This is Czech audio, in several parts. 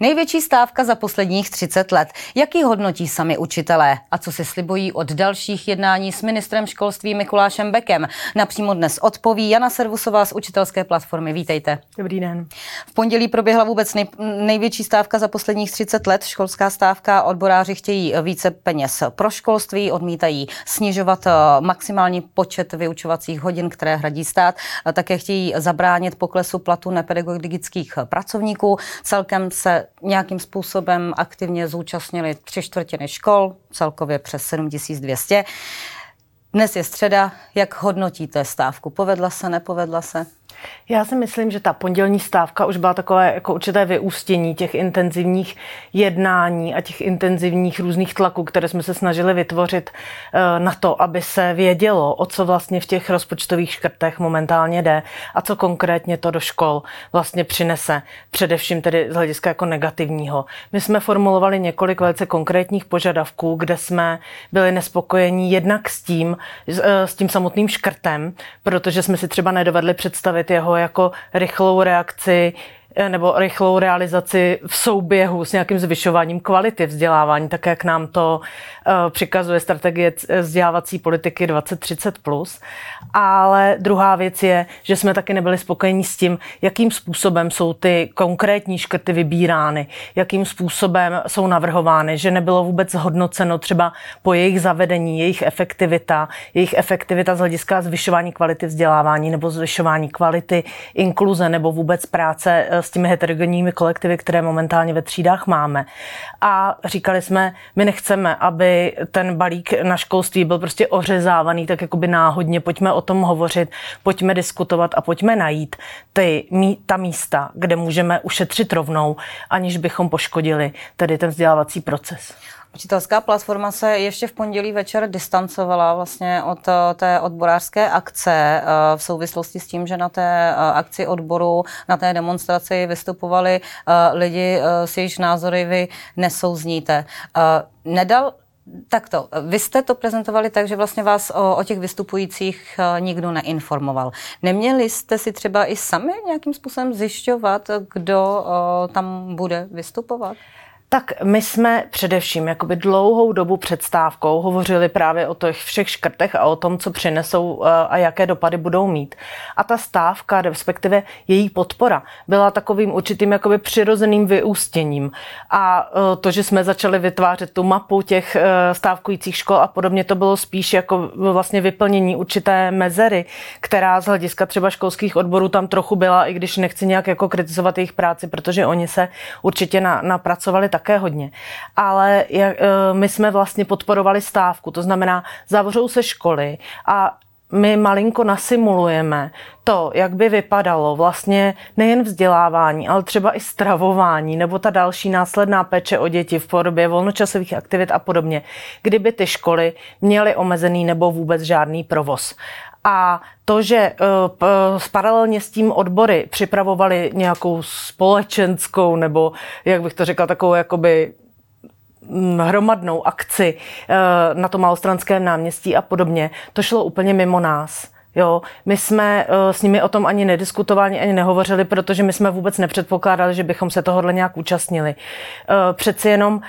Největší stávka za posledních 30 let. Jaký hodnotí sami učitelé? A co si slibují od dalších jednání s ministrem školství Mikulášem Bekem? Napřímo dnes odpoví Jana Servusová z učitelské platformy. Vítejte. Dobrý den. V pondělí proběhla vůbec nej, největší stávka za posledních 30 let. Školská stávka. Odboráři chtějí více peněz pro školství, odmítají snižovat eh, maximální počet vyučovacích hodin, které hradí stát. Také chtějí zabránit poklesu platu nepedagogických pracovníků. Celkem se nějakým způsobem aktivně zúčastnili tři čtvrtiny škol, celkově přes 7200. Dnes je středa. Jak hodnotíte stávku? Povedla se, nepovedla se? Já si myslím, že ta pondělní stávka už byla takové jako určité vyústění těch intenzivních jednání a těch intenzivních různých tlaků, které jsme se snažili vytvořit eh, na to, aby se vědělo, o co vlastně v těch rozpočtových škrtech momentálně jde a co konkrétně to do škol vlastně přinese, především tedy z hlediska jako negativního. My jsme formulovali několik velice konkrétních požadavků, kde jsme byli nespokojení jednak s tím, eh, s tím samotným škrtem, protože jsme si třeba nedovedli představit, jeho jako rychlou reakci nebo rychlou realizaci v souběhu s nějakým zvyšováním kvality vzdělávání, tak jak nám to uh, přikazuje strategie vzdělávací politiky 2030+. Plus. Ale druhá věc je, že jsme taky nebyli spokojeni s tím, jakým způsobem jsou ty konkrétní škrty vybírány, jakým způsobem jsou navrhovány, že nebylo vůbec hodnoceno třeba po jejich zavedení, jejich efektivita, jejich efektivita z hlediska zvyšování kvality vzdělávání nebo zvyšování kvality inkluze nebo vůbec práce eh, s těmi heterogenními kolektivy, které momentálně ve třídách máme. A říkali jsme, my nechceme, aby ten balík na školství byl prostě ořezávaný, tak jako by náhodně. Pojďme o tom hovořit, pojďme diskutovat a pojďme najít ty, ta místa, kde můžeme ušetřit rovnou, aniž bychom poškodili tedy ten vzdělávací proces. Učitelská platforma se ještě v pondělí večer distancovala vlastně od eh, té odborářské akce eh, v souvislosti s tím, že na té eh, akci odboru, na té demonstraci vystupovali lidi, s jejichž názory vy nesouzníte. Nedal Takto, vy jste to prezentovali tak, že vlastně vás o, o těch vystupujících nikdo neinformoval. Neměli jste si třeba i sami nějakým způsobem zjišťovat, kdo o, tam bude vystupovat? Tak my jsme především jakoby dlouhou dobu před stávkou hovořili právě o těch všech škrtech a o tom, co přinesou eh, a jaké dopady budou mít. A ta stávka, respektive její podpora, byla takovým určitým jakoby přirozeným vyústěním. A eh, to, že jsme začali vytvářet tu mapu těch eh, stávkujících škol a podobně, to bylo spíš jako vlastně vyplnění určité mezery, která z hlediska třeba školských odborů tam trochu byla, i když nechci nějak jako kritizovat jejich práci, protože oni se určitě na, napracovali také hodně. Ale eh, my jsme vlastně podporovali stávku, to znamená, zavřou se školy a my malinko nasimulujeme to, jak by vypadalo vlastně nejen vzdělávání, ale třeba i stravování nebo ta další následná péče o děti v podobě volnočasových aktivit a podobně, kdyby ty školy měly omezený nebo vůbec žádný provoz. A to, že uh, paralelně s tím odbory připravovali nějakou společenskou nebo, jak bych to řekla, takovou jakoby mm, hromadnou akci uh, na tom malostranském náměstí a podobně, to šlo úplně mimo nás. Jo, my jsme uh, s nimi o tom ani nediskutovali, ani nehovořili, protože my jsme vůbec nepředpokládali, že bychom se tohohle nějak účastnili. Uh, přeci jenom uh,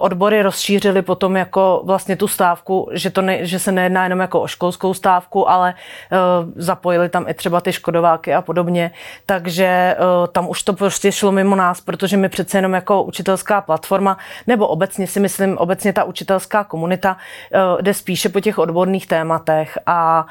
odbory rozšířili potom jako vlastně tu stávku, že, to ne, že se nejedná jenom jako o školskou stávku, ale zapojili tam i třeba ty škodováky a podobně. Takže tam už to prostě šlo mimo nás, protože my přece jenom jako učitelská platforma, nebo obecně si myslím, obecně ta učitelská komunita jde spíše po těch odborných tématech a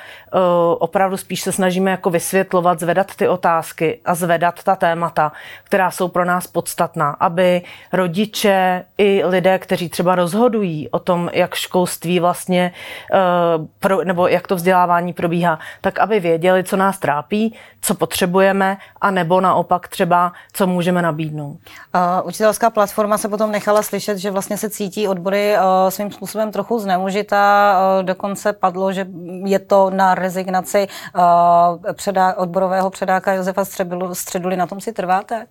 opravdu spíš se snažíme jako vysvětlovat, zvedat ty otázky a zvedat ta témata, která jsou pro nás podstatná, aby rodiče i lidé, kteří třeba rozhodují o tom, jak školství vlastně, eh, nebo jak to vzdělávání probíhá, tak aby věděli, co nás trápí, co potřebujeme, a nebo naopak třeba, co můžeme nabídnout. Uh, učitelská platforma se potom nechala slyšet, že vlastně se cítí odbory uh, svým způsobem trochu zneužitá. Uh, dokonce padlo, že je to na rezignaci nominaci uh, předá, odborového předáka Josefa Středuly. Na tom si trváte?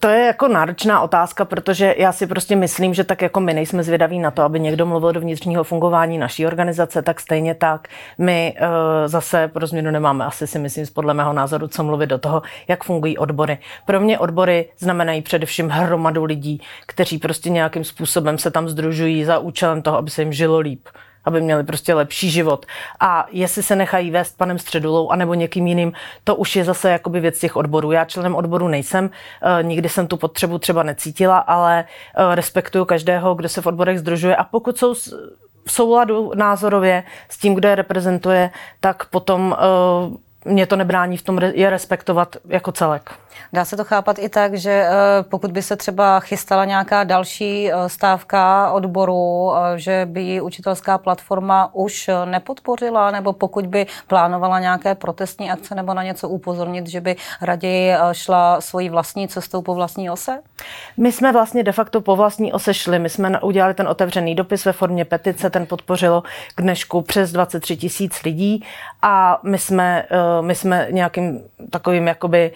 To je jako náročná otázka, protože já si prostě myslím, že tak jako my nejsme zvědaví na to, aby někdo mluvil do vnitřního fungování naší organizace, tak stejně tak my uh, zase pro změnu nemáme asi si myslím podle mého názoru, co mluvit do toho, jak fungují odbory. Pro mě odbory znamenají především hromadu lidí, kteří prostě nějakým způsobem se tam združují za účelem toho, aby se jim žilo líp aby měli prostě lepší život. A jestli se nechají vést panem Středulou anebo někým jiným, to už je zase jakoby věc těch odborů. Já členem odboru nejsem, eh, nikdy jsem tu potřebu třeba necítila, ale eh, respektuju každého, kdo se v odborech združuje a pokud jsou v souladu názorově s tím, kdo je reprezentuje, tak potom uh, mě to nebrání v tom je respektovat jako celek. Dá se to chápat i tak, že eh, pokud by se třeba chystala nějaká další eh, stávka odboru, eh, že by ji učitelská platforma už nepodpořila, nebo pokud by plánovala nějaké protestní akce nebo na něco upozornit, že by raději šla svojí vlastní cestou po vlastní ose? My jsme vlastně de facto po vlastní ose šli. My jsme udělali ten otevřený dopis ve formě petice, ten podpořilo k dnešku přes 23 tisíc lidí a my jsme, my jsme nějakým takovým jakoby,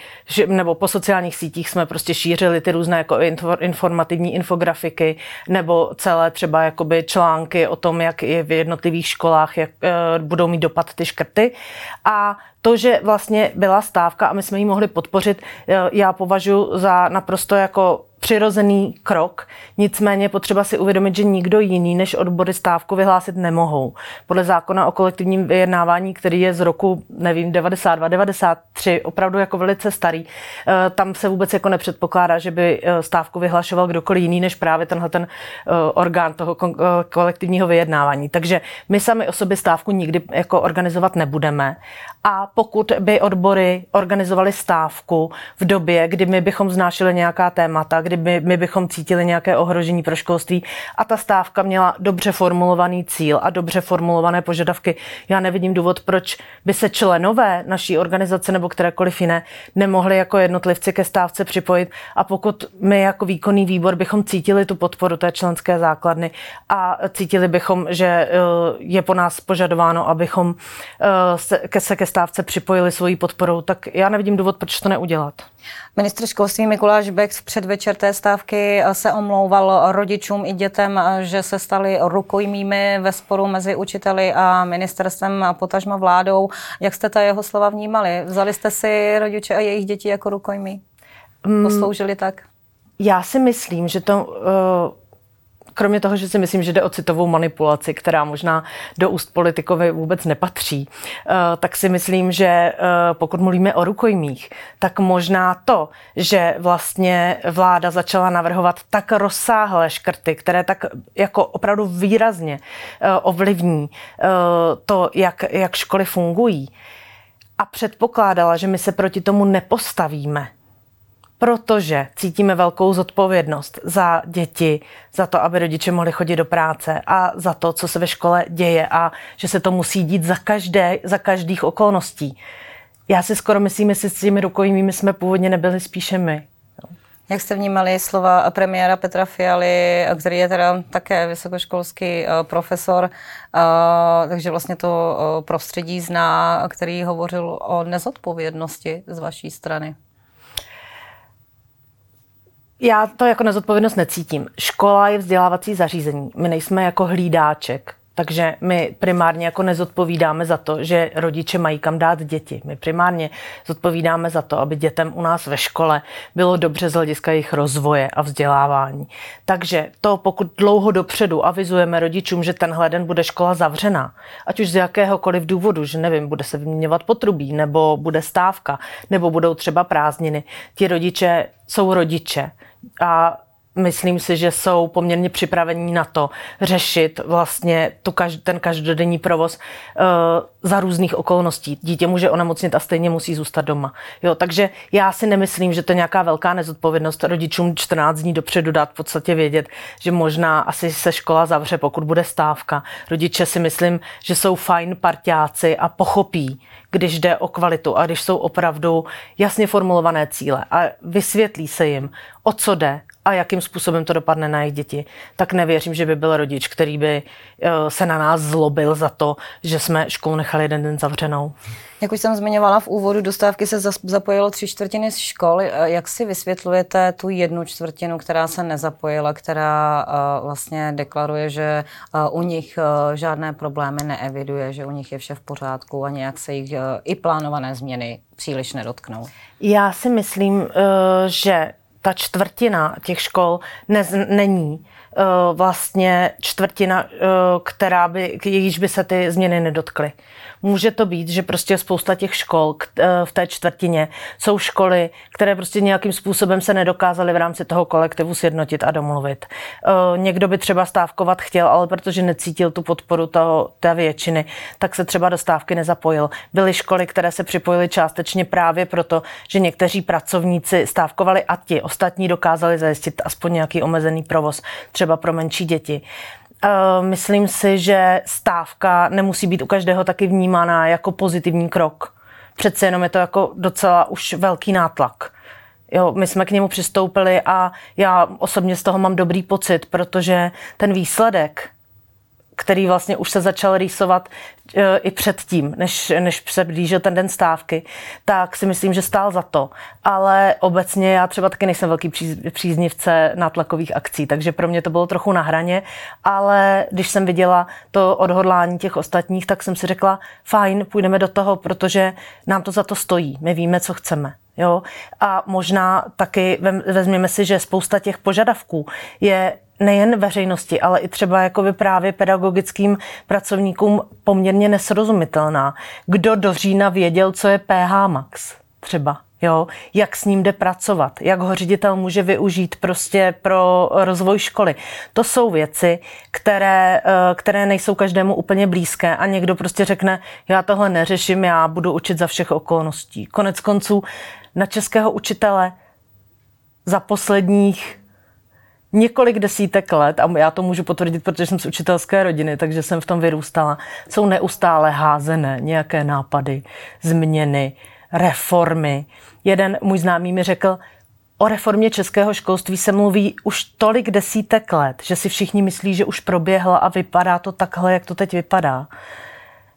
nebo po sociálních sítích jsme prostě šířili ty různé jako informativní infografiky nebo celé třeba jakoby články o tom, jak je v jednotlivých školách, jak uh, budou mít dopad ty škrty. A to, že vlastně byla stávka a my jsme ji mohli podpořit, eh, já považuji za naprosto jako přirozený krok, nicméně potřeba si uvědomit, že nikdo jiný než odbory stávku vyhlásit nemohou. Podle zákona o kolektivním vyjednávání, který je z roku, nevím, 92, 93, opravdu jako velice starý, eh, tam se vůbec jako nepředpokládá, že by eh, stávku vyhlašoval kdokoliv jiný než právě tenhle ten eh, orgán toho kolektivního vyjednávání. Takže my sami o sobě stávku nikdy jako organizovat nebudeme. A pokud by odbory organizovaly stávku v době, kdy my bychom znášeli nějaká témata, kdy my, my bychom cítili nějaké ohrožení pro školství a ta stávka měla dobře formulovaný cíl a dobře formulované požadavky. Já nevidím důvod, proč by se členové naší organizace nebo kterékoliv jiné nemohli jako jednotlivci ke stávce připojit a pokud my jako výkonný výbor bychom cítili tu podporu té členské základny a cítili bychom, že eh, je po nás požadováno, abychom eh, se ke stávce připojili svojí podporou, tak já nevidím důvod, proč to neudělat. Ministr školství Mikuláš Bek v předvečer té stávky se omlouval rodičům i dětem, že se stali rukojmími ve sporu mezi učiteli a ministerstvem a potažmo vládou. Jak jste ta jeho slova vnímali? Vzali jste si rodiče a jejich děti jako rukojmí? Mm. Posloužili tak? Já si myslím, že to uh kromě toho, že si myslím, že jde o citovou manipulaci, která možná do úst politikovi vůbec nepatří, eh, tak si myslím, že eh, pokud mluvíme o rukojmích, tak možná to, že vlastně vláda začala navrhovat tak rozsáhlé škrty, které tak jako opravdu výrazně eh, ovlivní to, jak, jak školy fungují, a předpokládala, že my se proti tomu nepostavíme, protože cítíme velkou zodpovědnost za děti, za to, aby rodiče mohli chodit do práce a za to, co se ve škole děje a že se to musí dít za, každé, za každých okolností. Já si skoro myslím, že s těmi rukojmími jsme původně nebyli spíše my. Jak jste vnímali slova premiéra Petra Fialy, který je teda také vysokoškolský eh, profesor, eh, takže vlastně to eh, prostředí zná, který hovořil o nezodpovědnosti z vaší strany? Já to jako nezodpovědnost necítím. Škola je vzdělávací zařízení. My nejsme jako hlídáček. Takže my primárně jako nezodpovídáme za to, že rodiče mají kam dát děti. My primárně zodpovídáme za to, aby dětem u nás ve škole bylo dobře z hlediska jejich rozvoje a vzdělávání. Takže to, pokud dlouho dopředu avizujeme rodičům, že tenhle den bude škola zavřená, ať už z jakéhokoliv důvodu, že nevím, bude se vyměňovat potrubí, nebo bude stávka, nebo budou třeba prázdniny, ti rodiče jsou rodiče a myslím si, že jsou poměrně připravení na to řešit vlastně tu každ- ten každodenní provoz uh, za různých okolností. Dítě může onemocnit a stejně musí zůstat doma. Jo, takže já si nemyslím, že to je nějaká velká nezodpovědnost rodičům 14 dní dopředu dát v podstatě vědět, že možná asi se škola zavře, pokud bude stávka. Rodiče si myslím, že jsou fajn partiáci a pochopí, když jde o kvalitu a když jsou opravdu jasně formulované cíle a vysvětlí se jim, o co jde, a jakým způsobem to dopadne na jejich děti, tak nevěřím, že by byl rodič, který by eh, se na nás zlobil za to, že jsme školu nechali jeden den zavřenou. Jak už jsem zmiňovala v úvodu, dostávky se zapojilo tři čtvrtiny z školy. Jak si vysvětlujete tu jednu čtvrtinu, která se nezapojila, která vlastně deklaruje, že u nich žádné problémy neeviduje, že u nich je vše v pořádku a nějak se jich i plánované změny příliš nedotknou? Já si myslím, že ta čtvrtina těch škol nez, není vlastně čtvrtina, která by, jejíž by se ty změny nedotkly. Může to být, že prostě spousta těch škol eh, v té čtvrtině jsou školy, které prostě nějakým způsobem se nedokázaly v rámci toho kolektivu sjednotit a domluvit. Eh, někdo by třeba stávkovat chtěl, ale protože necítil tu podporu toho, té většiny, tak se třeba do stávky nezapojil. Byly školy, které se připojily částečně právě proto, že někteří pracovníci stávkovali a ti ostatní dokázali zajistit aspoň nějaký omezený provoz, třeba pro menší děti. Eh, myslím si, že stávka nemusí být u každého taky vnímaná jako pozitivní krok. Přece jenom je to jako docela už velký nátlak. Jo, my jsme k němu přistoupili a já osobně z toho mám dobrý pocit, protože ten výsledek který vlastně už se začal rýsovat e, i předtím, než, než se blížil ten den stávky, tak si myslím, že stál za to. Ale obecně já třeba taky nejsem velký příznivce nátlakových akcí, takže pro mě to bylo trochu na hraně, ale když jsem viděla to odhodlání těch ostatních, tak jsem si řekla, fajn, půjdeme do toho, protože nám to za to stojí, my víme, co chceme. Jo? A možná taky vezměme si, že spousta těch požadavků je nejen veřejnosti, ale i třeba jako právě pedagogickým pracovníkům poměrně nesrozumitelná. Kdo do října věděl, co je PH Max třeba? Jo, jak s ním jde pracovat, jak ho ředitel může využít prostě pro rozvoj školy. To jsou věci, které, eh, které nejsou každému úplně blízké a někdo prostě řekne, já tohle neřeším, já budu učit za všech okolností. Konec konců na českého učitele za posledních několik desítek let, a já to můžu potvrdit, protože jsem z učitelské rodiny, takže jsem v tom vyrůstala, jsou neustále házené nějaké nápady, změny, reformy. Jeden můj známý mi řekl, O reformě českého školství se mluví už tolik desítek let, že si všichni myslí, že už proběhla a vypadá to takhle, jak to teď vypadá.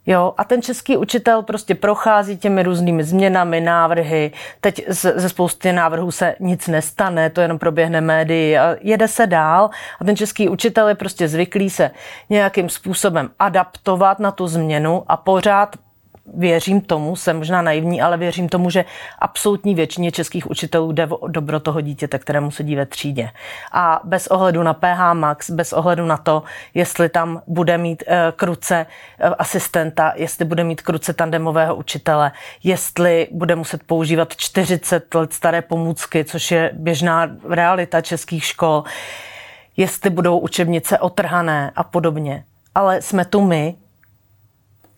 Jo, a ten český učitel prostě prochází těmi různými změnami, návrhy. Teď ze spousty návrhů se nic nestane, to jenom proběhne médii a jede se dál. A ten český učitel je prostě zvyklý se nějakým způsobem adaptovat na tu změnu a pořád věřím tomu, jsem možná naivní, ale věřím tomu, že absolutní většině českých učitelů jde o dobro toho dítěte, kterému sedí ve třídě. A bez ohledu na PH Max, bez ohledu na to, jestli tam bude mít e, kruce e, asistenta, jestli bude mít kruce tandemového učitele, jestli bude muset používat 40 let staré pomůcky, což je běžná realita českých škol, jestli budou učebnice otrhané a podobně. Ale jsme tu my,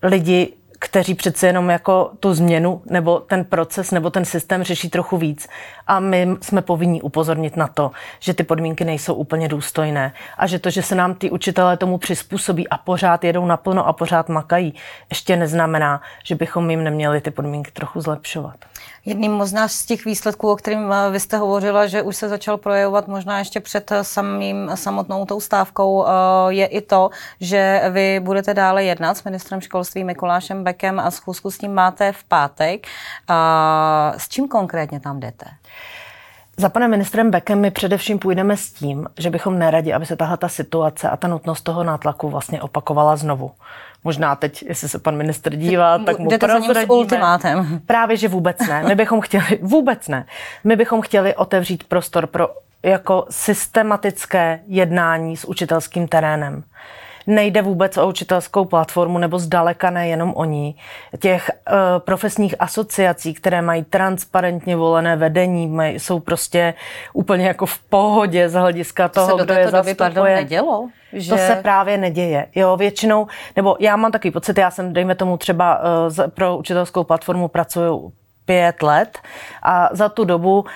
lidi kteří přece jenom jako tu změnu nebo ten proces nebo ten systém řeší trochu víc. A my jsme povinni upozornit na to, že ty podmínky nejsou úplně důstojné a že to, že se nám ty učitelé tomu přizpůsobí a pořád jedou naplno a pořád makají, ještě neznamená, že bychom jim neměli ty podmínky trochu zlepšovat. Jedním možná z těch výsledků, o kterým eh, vy jste hovořila, že už se začal projevovat možná ještě před eh, samým, samotnou tou stávkou, eh, je i to, že vy budete dále jednat s ministrem školství Mikulášem Bekem a schůzku s ním máte v pátek. S čím konkrétně tam jdete? Za panem ministrem Bekem my především půjdeme s tím, že bychom neradi, aby se tahle ta situace a ta nutnost toho nátlaku vlastně opakovala znovu. Možná teď, jestli se pan ministr dívá, tak mu Jdete prozradíme. s ultimátem. Právě, že vůbec ne. My bychom chtěli, vůbec ne. My bychom chtěli otevřít prostor pro jako systematické jednání s učitelským terénem nejde vůbec o učitelskou platformu, nebo zdaleka nejenom o ní. Těch uh, profesních asociací, které mají transparentně volené vedení, mají, jsou prostě úplně jako v pohodě z hlediska toho, to se kdo je zastupuje. Pardon, nedělo? Že... To se právě neděje. Jo, většinou, nebo já mám takový pocit, já jsem, dejme tomu třeba uh, pro učitelskou platformu pracuju pět let a za tu dobu uh,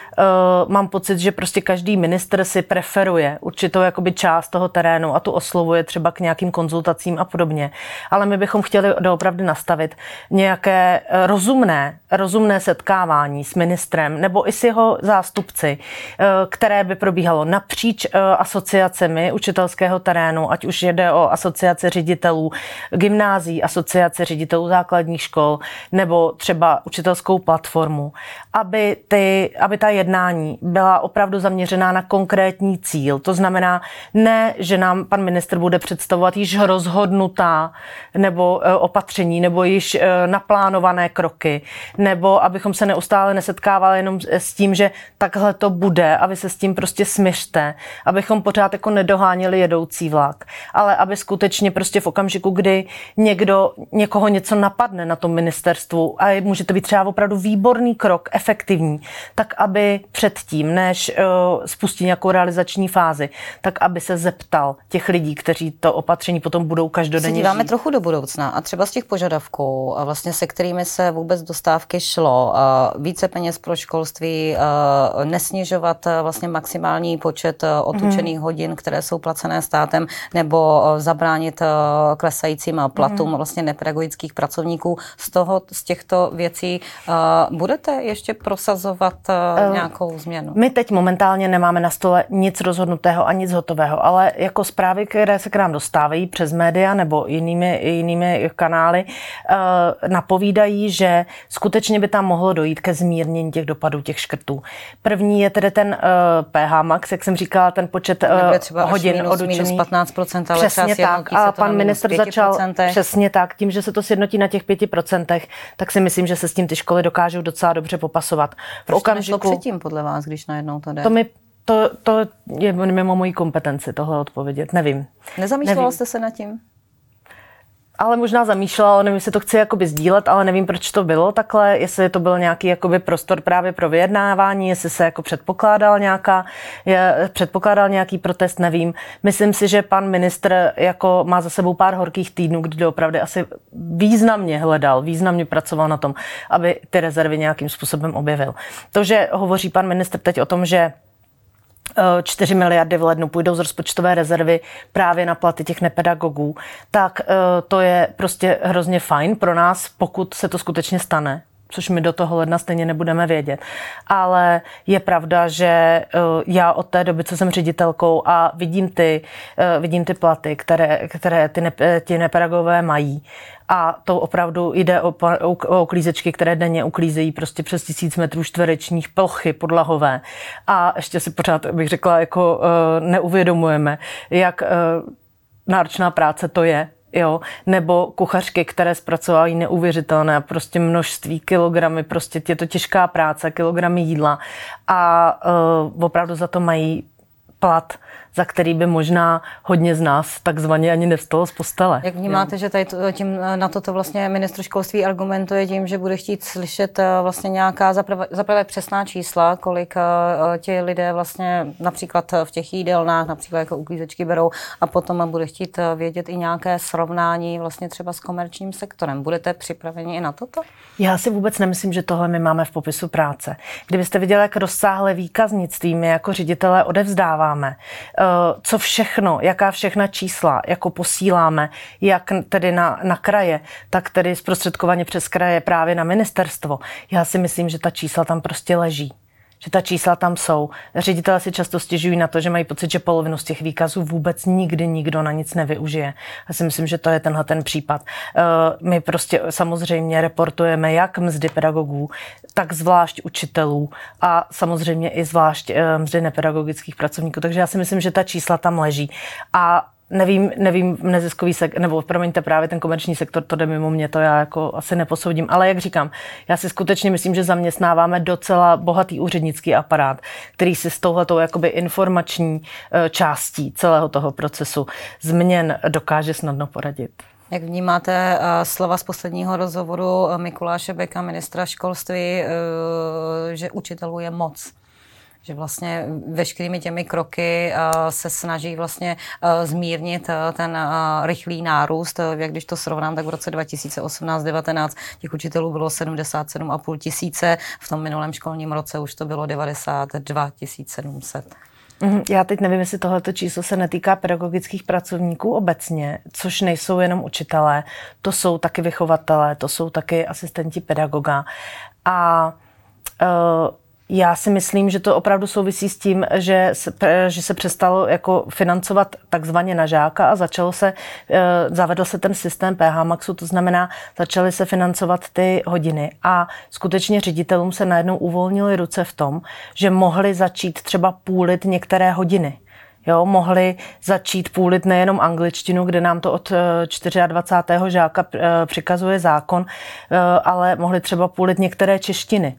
mám pocit, že prostě každý minister si preferuje určitou jakoby část toho terénu a tu oslovuje třeba k nějakým konzultacím a podobně. Ale my bychom chtěli doopravdy nastavit nějaké eh, rozumné, rozumné setkávání s ministrem nebo i s jeho zástupci, uh, které by probíhalo napříč uh, asociacemi učitelského terénu, ať už jde o asociace ředitelů gymnází, asociace ředitelů základních škol nebo třeba učitelskou platformu, aby, ty, aby ta jednání byla opravdu zaměřená na konkrétní cíl. To znamená ne, že nám pan ministr bude představovat již rozhodnutá nebo e, opatření, nebo již e, naplánované kroky, nebo abychom se neustále nesetkávali jenom s tím, že takhle to bude a vy se s tím prostě smířte, abychom pořád jako nedoháněli jedoucí vlak, ale aby skutečně prostě v okamžiku, kdy někdo, někoho něco napadne na tom ministerstvu a může to být třeba opravdu výborný krok, efektivní, tak aby předtím, než uh, spustí nějakou realizační fázi, tak aby se zeptal těch lidí, kteří to opatření potom budou každodenně díváme trochu do budoucna a třeba z těch požadavků, a vlastně se kterými se vůbec do stávky šlo, více peněz pro školství, nesnižovat vlastně maximální počet otučených mm. hodin, které jsou placené státem, nebo zabránit klesajícím platům mm. vlastně nepedagogických pracovníků. Z toho, z těchto věcí budete ještě prosazovat uh, nějakou změnu? My teď momentálně nemáme na stole nic rozhodnutého a nic hotového, ale jako zprávy, které se k nám dostávají přes média nebo jinými, jinými kanály, uh, napovídají, že skutečně by tam mohlo dojít ke zmírnění těch dopadů těch škrtů. První je tedy ten uh, PH max, jak jsem říkala, ten počet uh, třeba hodin minus, odučených. Minus 15%, ale Přesně tak. A pan minister začal přesně tak, tím, že se to sjednotí na těch 5%, tak si myslím, že se s tím ty školy dokážou docela dobře popasovat. V Proč okamžiku, to předtím podle vás, když najednou to jde? To mi to, to je mimo mojí kompetenci tohle odpovědět, nevím. Nezamýšlela jste se nad tím? Ale možná zamýšlela, nevím, jestli to chci jakoby sdílet, ale nevím, proč to bylo takhle, jestli to byl nějaký jakoby prostor právě pro vyjednávání, jestli se jako předpokládal nějaká, je, předpokládal nějaký protest, nevím. Myslím si, že pan ministr jako má za sebou pár horkých týdnů, kdy opravdu asi významně hledal, významně pracoval na tom, aby ty rezervy nějakým způsobem objevil. To, že hovoří pan ministr teď o tom, že 4 miliardy v lednu půjdou z rozpočtové rezervy právě na platy těch nepedagogů, tak eh, to je prostě hrozně fajn pro nás, pokud se to skutečně stane což my do toho ledna stejně nebudeme vědět. Ale je pravda, že eh, já od té doby, co jsem ředitelkou a vidím ty, eh, vidím ty platy, které, které ty, ne, ty nepedagogové mají, a to opravdu jde o, o, o uklízečky, které denně uklízejí prostě přes tisíc metrů čtverečních plochy podlahové. A ještě si pořád, bych řekla, jako neuvědomujeme, jak náročná práce to je jo, nebo kuchařky, které zpracovají neuvěřitelné prostě množství kilogramy, prostě je to těžká práce, kilogramy jídla. A uh, opravdu za to mají plat za který by možná hodně z nás takzvaně ani nevstalo z postele. Jak vnímáte, jo? že tady tím, na toto vlastně ministr školství argumentuje tím, že bude chtít slyšet eh, vlastně nějaká zaprvé, zaprvé přesná čísla, kolik eh, ti lidé vlastně například v těch jídelnách, například jako uklízečky berou a potom bude chtít eh, vědět i nějaké srovnání vlastně třeba s komerčním sektorem. Budete připraveni i na toto? Já si vůbec nemyslím, že tohle my máme v popisu práce. Kdybyste viděli, jak rozsáhlé výkaznictví my jako ředitelé odevzdáváme, co všechno, jaká všechna čísla jako posíláme, jak tedy na, na kraje, tak tedy zprostředkovaně přes kraje právě na ministerstvo. Já si myslím, že ta čísla tam prostě leží že ta čísla tam jsou. Ředitelé si často stěžují na to, že mají pocit, že polovinu z těch výkazů vůbec nikdy nikdo na nic nevyužije. Já si myslím, že to je tenhle ten případ. Eh, my prostě samozřejmě reportujeme jak mzdy pedagogů, tak zvlášť učitelů a samozřejmě i zvlášť eh, mzdy nepedagogických pracovníků. Takže já si myslím, že ta čísla tam leží. A nevím, nevím, neziskový sektor, nebo promiňte, právě ten komerční sektor, to jde mimo mě, to já jako asi neposoudím. Ale jak říkám, já si skutečně myslím, že zaměstnáváme docela bohatý úřednický aparát, který si s touhletou jakoby informační eh, částí celého toho procesu změn dokáže snadno poradit. Jak vnímáte uh, slova z posledního rozhovoru Mikuláše Beka, ministra školství, že učitelů je moc? Že vlastně veškerými těmi kroky se snaží vlastně zmírnit ten rychlý nárůst. Jak když to srovnám, tak v roce 2018-19 těch učitelů bylo 77,5 tisíce, v tom minulém školním roce už to bylo 92 700. Mhm, já teď nevím, jestli tohleto číslo se netýká pedagogických pracovníků obecně, což nejsou jenom učitelé, to jsou taky vychovatelé, to jsou taky asistenti pedagoga. A uh, já si myslím, že to opravdu souvisí s tím, že se, že se přestalo jako financovat takzvaně na žáka a začalo se, eh, zavedl se ten systém PH Maxu, to znamená, začaly se financovat ty hodiny a skutečně ředitelům se najednou uvolnily ruce v tom, že mohli začít třeba půlit některé hodiny. Jo, mohli začít půlit nejenom angličtinu, kde nám to od 24. Eh, žáka eh, přikazuje zákon, ale mohli třeba půlit některé češtiny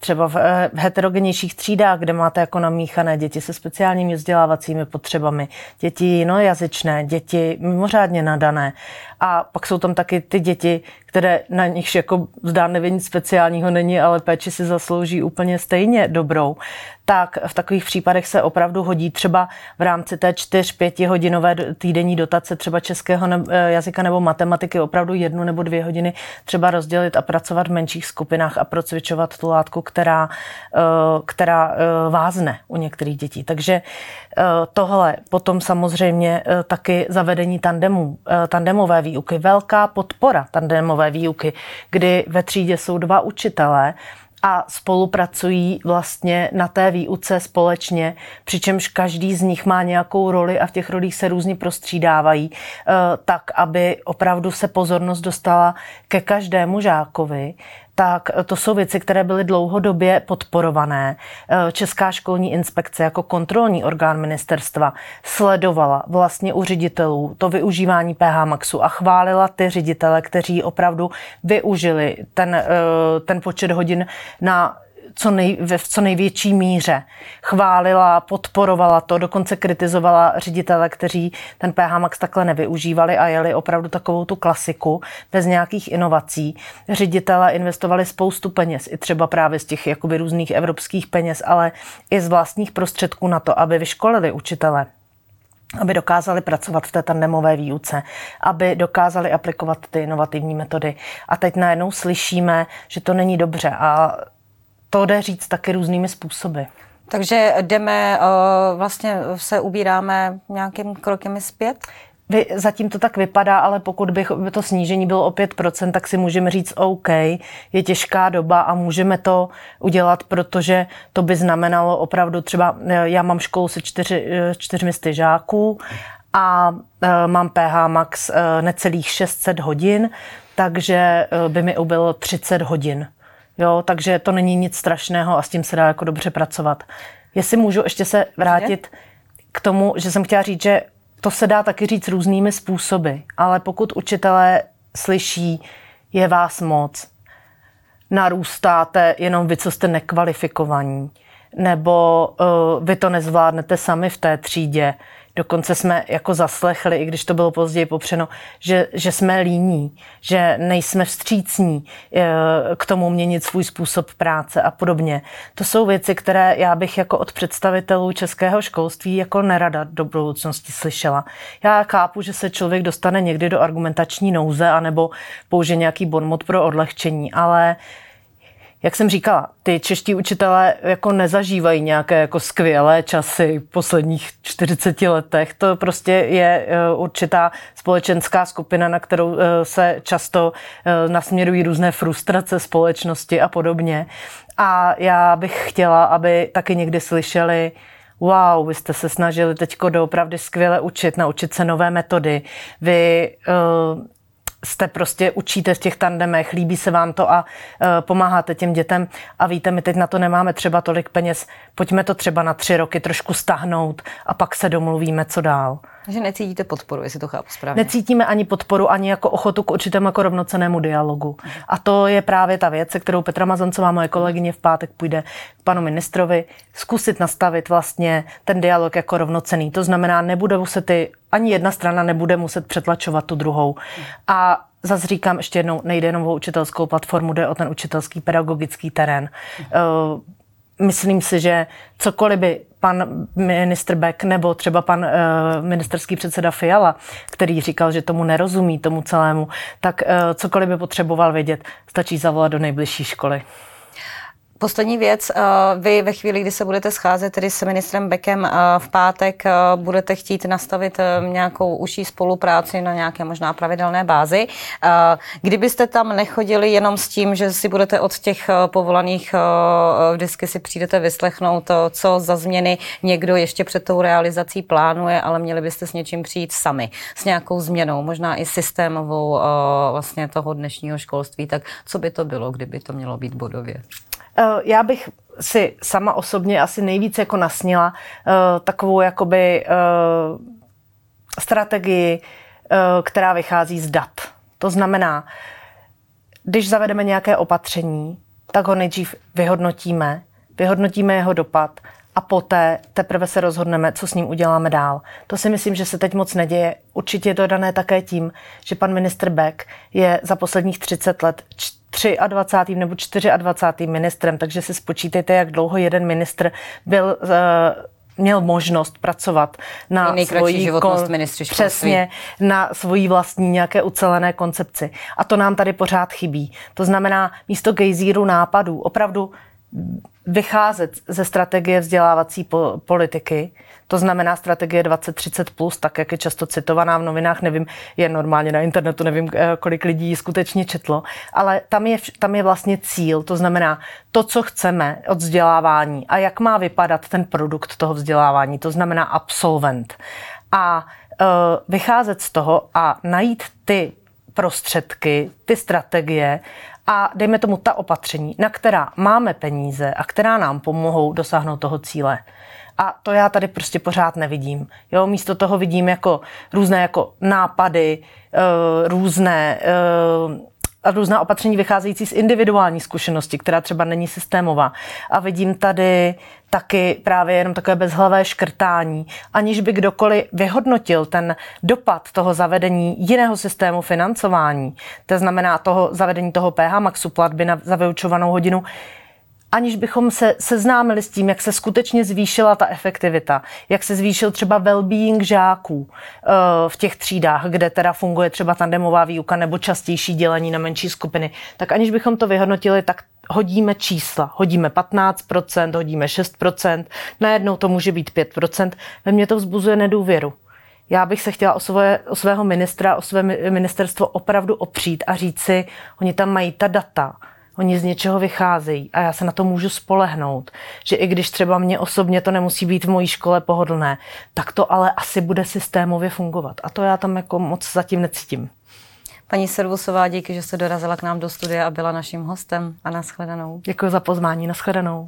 třeba eh, v heterogenějších třídách, kde máte jako namíchané děti se speciálními vzdělávacími potřebami, děti jinojazyčné, děti mimořádně nadané. A pak jsou tam taky ty děti, které na nich jako zdánlivě nic speciálního není, ale péči si zaslouží úplně stejně dobrou, tak v takových případech se opravdu hodí třeba v rámci té 4-5 hodinové týdenní dotace třeba českého eh, jazyka nebo matematiky opravdu jednu nebo dvě hodiny třeba rozdělit a pracovat v menších skupinách a procvičovat tu látku, která, eh, která eh, vázne u některých dětí. Takže tohle potom samozřejmě taky zavedení tandemů, tandemové výuky, velká podpora tandemové výuky, kdy ve třídě jsou dva učitelé, a spolupracují vlastně na té výuce společně, přičemž každý z nich má nějakou roli a v těch rolích se různě prostřídávají, eh, tak aby opravdu se pozornost dostala ke každému žákovi tak to jsou věci, které byly dlouhodobě podporované. Eh, Česká školní inspekce jako kontrolní orgán ministerstva sledovala vlastně u ředitelů to využívání PH Maxu a chválila ty ředitele, kteří opravdu využili ten, eh, ten počet hodin na co nej, ve v co největší míře. Chválila, podporovala to, dokonce kritizovala ředitele, kteří ten PH Max takhle nevyužívali a jeli opravdu takovou tu klasiku bez nějakých inovací. Ředitele investovali spoustu peněz, i třeba právě z těch jakoby různých evropských peněz, ale i z vlastních prostředků na to, aby vyškolili učitele aby dokázali pracovat v té tandemové výuce, aby dokázali aplikovat ty inovativní metody. A teď najednou slyšíme, že to není dobře a to jde říct taky různými způsoby. Takže jdeme, eh, vlastně se ubíráme nějakým krokem zpět? Vy, zatím to tak vypadá, ale pokud by to snížení bylo o 5%, tak si můžeme říct OK, je těžká doba a můžeme to udělat, protože to by znamenalo opravdu třeba, eh, já mám školu se čtyři, eh, čtyřmi žáků a mám PH max necelých 600 hodin, takže by mi ubylo 30 hodin. Jo, takže to není nic strašného a s tím se dá jako dobře pracovat. Jestli můžu ještě se vrátit k tomu, že jsem chtěla říct, že to se dá taky říct různými způsoby, ale pokud učitelé slyší, je vás moc, narůstáte jenom vy, co jste nekvalifikovaní, nebo uh, vy to nezvládnete sami v té třídě, Dokonce jsme jako zaslechli, i když to bylo později popřeno, že, že jsme líní, že nejsme vstřícní eh, k tomu měnit svůj způsob práce a podobně. To jsou věci, které já bych jako od představitelů českého školství jako nerada do budoucnosti slyšela. Já chápu, že se člověk dostane někdy do argumentační nouze anebo použije nějaký bonmot pro odlehčení, ale jak jsem říkala, ty čeští učitelé jako nezažívají nějaké jako skvělé časy v posledních 40 letech. To prostě je eh, určitá společenská skupina, na kterou eh, se často eh, nasměrují různé frustrace společnosti a podobně. A já bych chtěla, aby taky někdy slyšeli, wow, vy jste se snažili teď doopravdy skvěle učit, naučit se nové metody. Vy uh, jste prostě učíte v těch tandemech, líbí se vám to a uh, pomáháte těm dětem a víte, my teď na to nemáme třeba tolik peněz, pojďme to třeba na tři roky trošku stáhnout a pak se domluvíme, co dál. Že necítíte podporu, jestli to chápu správně. Necítíme ani podporu, ani jako ochotu k určitému jako rovnocenému dialogu. A to je právě ta věc, se kterou Petra Mazoncová, moje kolegyně, v pátek půjde k panu ministrovi, zkusit nastavit vlastně ten dialog jako rovnocený. To znamená, nebude se ty, ani jedna strana nebude muset přetlačovat tu druhou. A zase říkám ještě jednou, nejde jenom o učitelskou platformu, jde o ten učitelský pedagogický terén. Uh, myslím si, že cokoliv by pan ministr Beck nebo třeba pan uh, ministerský předseda Fiala, který říkal, že tomu nerozumí, tomu celému, tak uh, cokoliv by potřeboval vědět, stačí zavolat do nejbližší školy. Poslední věc, eh, vy ve chvíli, kdy se budete scházet tedy s ministrem Bekem eh, v pátek, eh, budete chtít nastavit nějakou užší spolupráci na nějaké možná pravidelné bázi. Kdybyste tam nechodili jenom s tím, že si budete od těch povolaných vždycky si přijdete vyslechnout, co za změny někdo ještě před tou realizací plánuje, ale měli byste s něčím přijít sami, s nějakou změnou, možná i systémovou vlastně toho dnešního školství, tak co by to bylo, kdyby to mělo být bodově? Eh, já bych si sama osobně asi nejvíc jako nasnila uh, takovou jakoby uh, strategii, která vychází z dat. To znamená, když zavedeme nějaké opatření, tak ho nejdřív vyhodnotíme, vyhodnotíme jeho dopad a poté teprve se rozhodneme, co s ním uděláme dál. To si myslím, že se teď moc neděje. Určitě je to dané také tím, že pan ministr Beck je za posledních 30 let 23. nebo 24. ministrem, takže si spočítejte, jak dlouho jeden ministr byl uh, měl možnost pracovat na svoji životnost ministři přesně na svojí vlastní nějaké ucelené koncepci. A to nám tady pořád chybí. To znamená místo gejzíru nápadů opravdu vycházet ze strategie vzdělávací po, politiky, to znamená strategie 2030+, plus, tak jak je často citovaná v novinách, nevím, je normálně na internetu, nevím, eh, kolik lidí ji skutečně četlo, ale tam je, tam je vlastně cíl, to znamená to, co chceme od vzdělávání a jak má vypadat ten produkt toho vzdělávání, to znamená absolvent. A uh, vycházet z toho a najít ty prostředky, ty strategie a dejme tomu ta opatření, na která máme peníze a která nám pomohou dosáhnout toho cíle. A to já tady prostě pořád nevidím. Jo, místo toho vidím jako různé jako nápady, uh, různé uh, a různá opatření vycházející z individuální zkušenosti, která třeba není systémová. A vidím tady taky právě jenom takové bezhlavé škrtání, aniž by kdokoliv vyhodnotil ten dopad toho zavedení jiného systému financování, to znamená toho zavedení toho PH Maxu platby na, za vyučovanou hodinu, aniž bychom se seznámili s tím, jak se skutečně zvýšila ta efektivita, jak se zvýšil třeba well-being žáků eh, v těch třídách, kde teda funguje třeba tandemová výuka nebo častější dělení na menší skupiny, tak aniž bychom to vyhodnotili, tak hodíme čísla. Hodíme 15%, hodíme 6%, najednou to může být 5%. Ve mně to vzbuzuje nedůvěru. Já bych se chtěla o, své, o svého ministra, o své ministerstvo opravdu opřít a říct si, oni tam mají ta data, Oni z něčeho vycházejí a já se na to můžu spolehnout, že i když třeba mě osobně to nemusí být v mojí škole pohodlné, tak to ale asi bude systémově fungovat. A to já tam jako moc zatím necítím. Paní Servusová, díky, že jste dorazila k nám do studia a byla naším hostem a nashledanou. Děkuji za pozvání, nashledanou.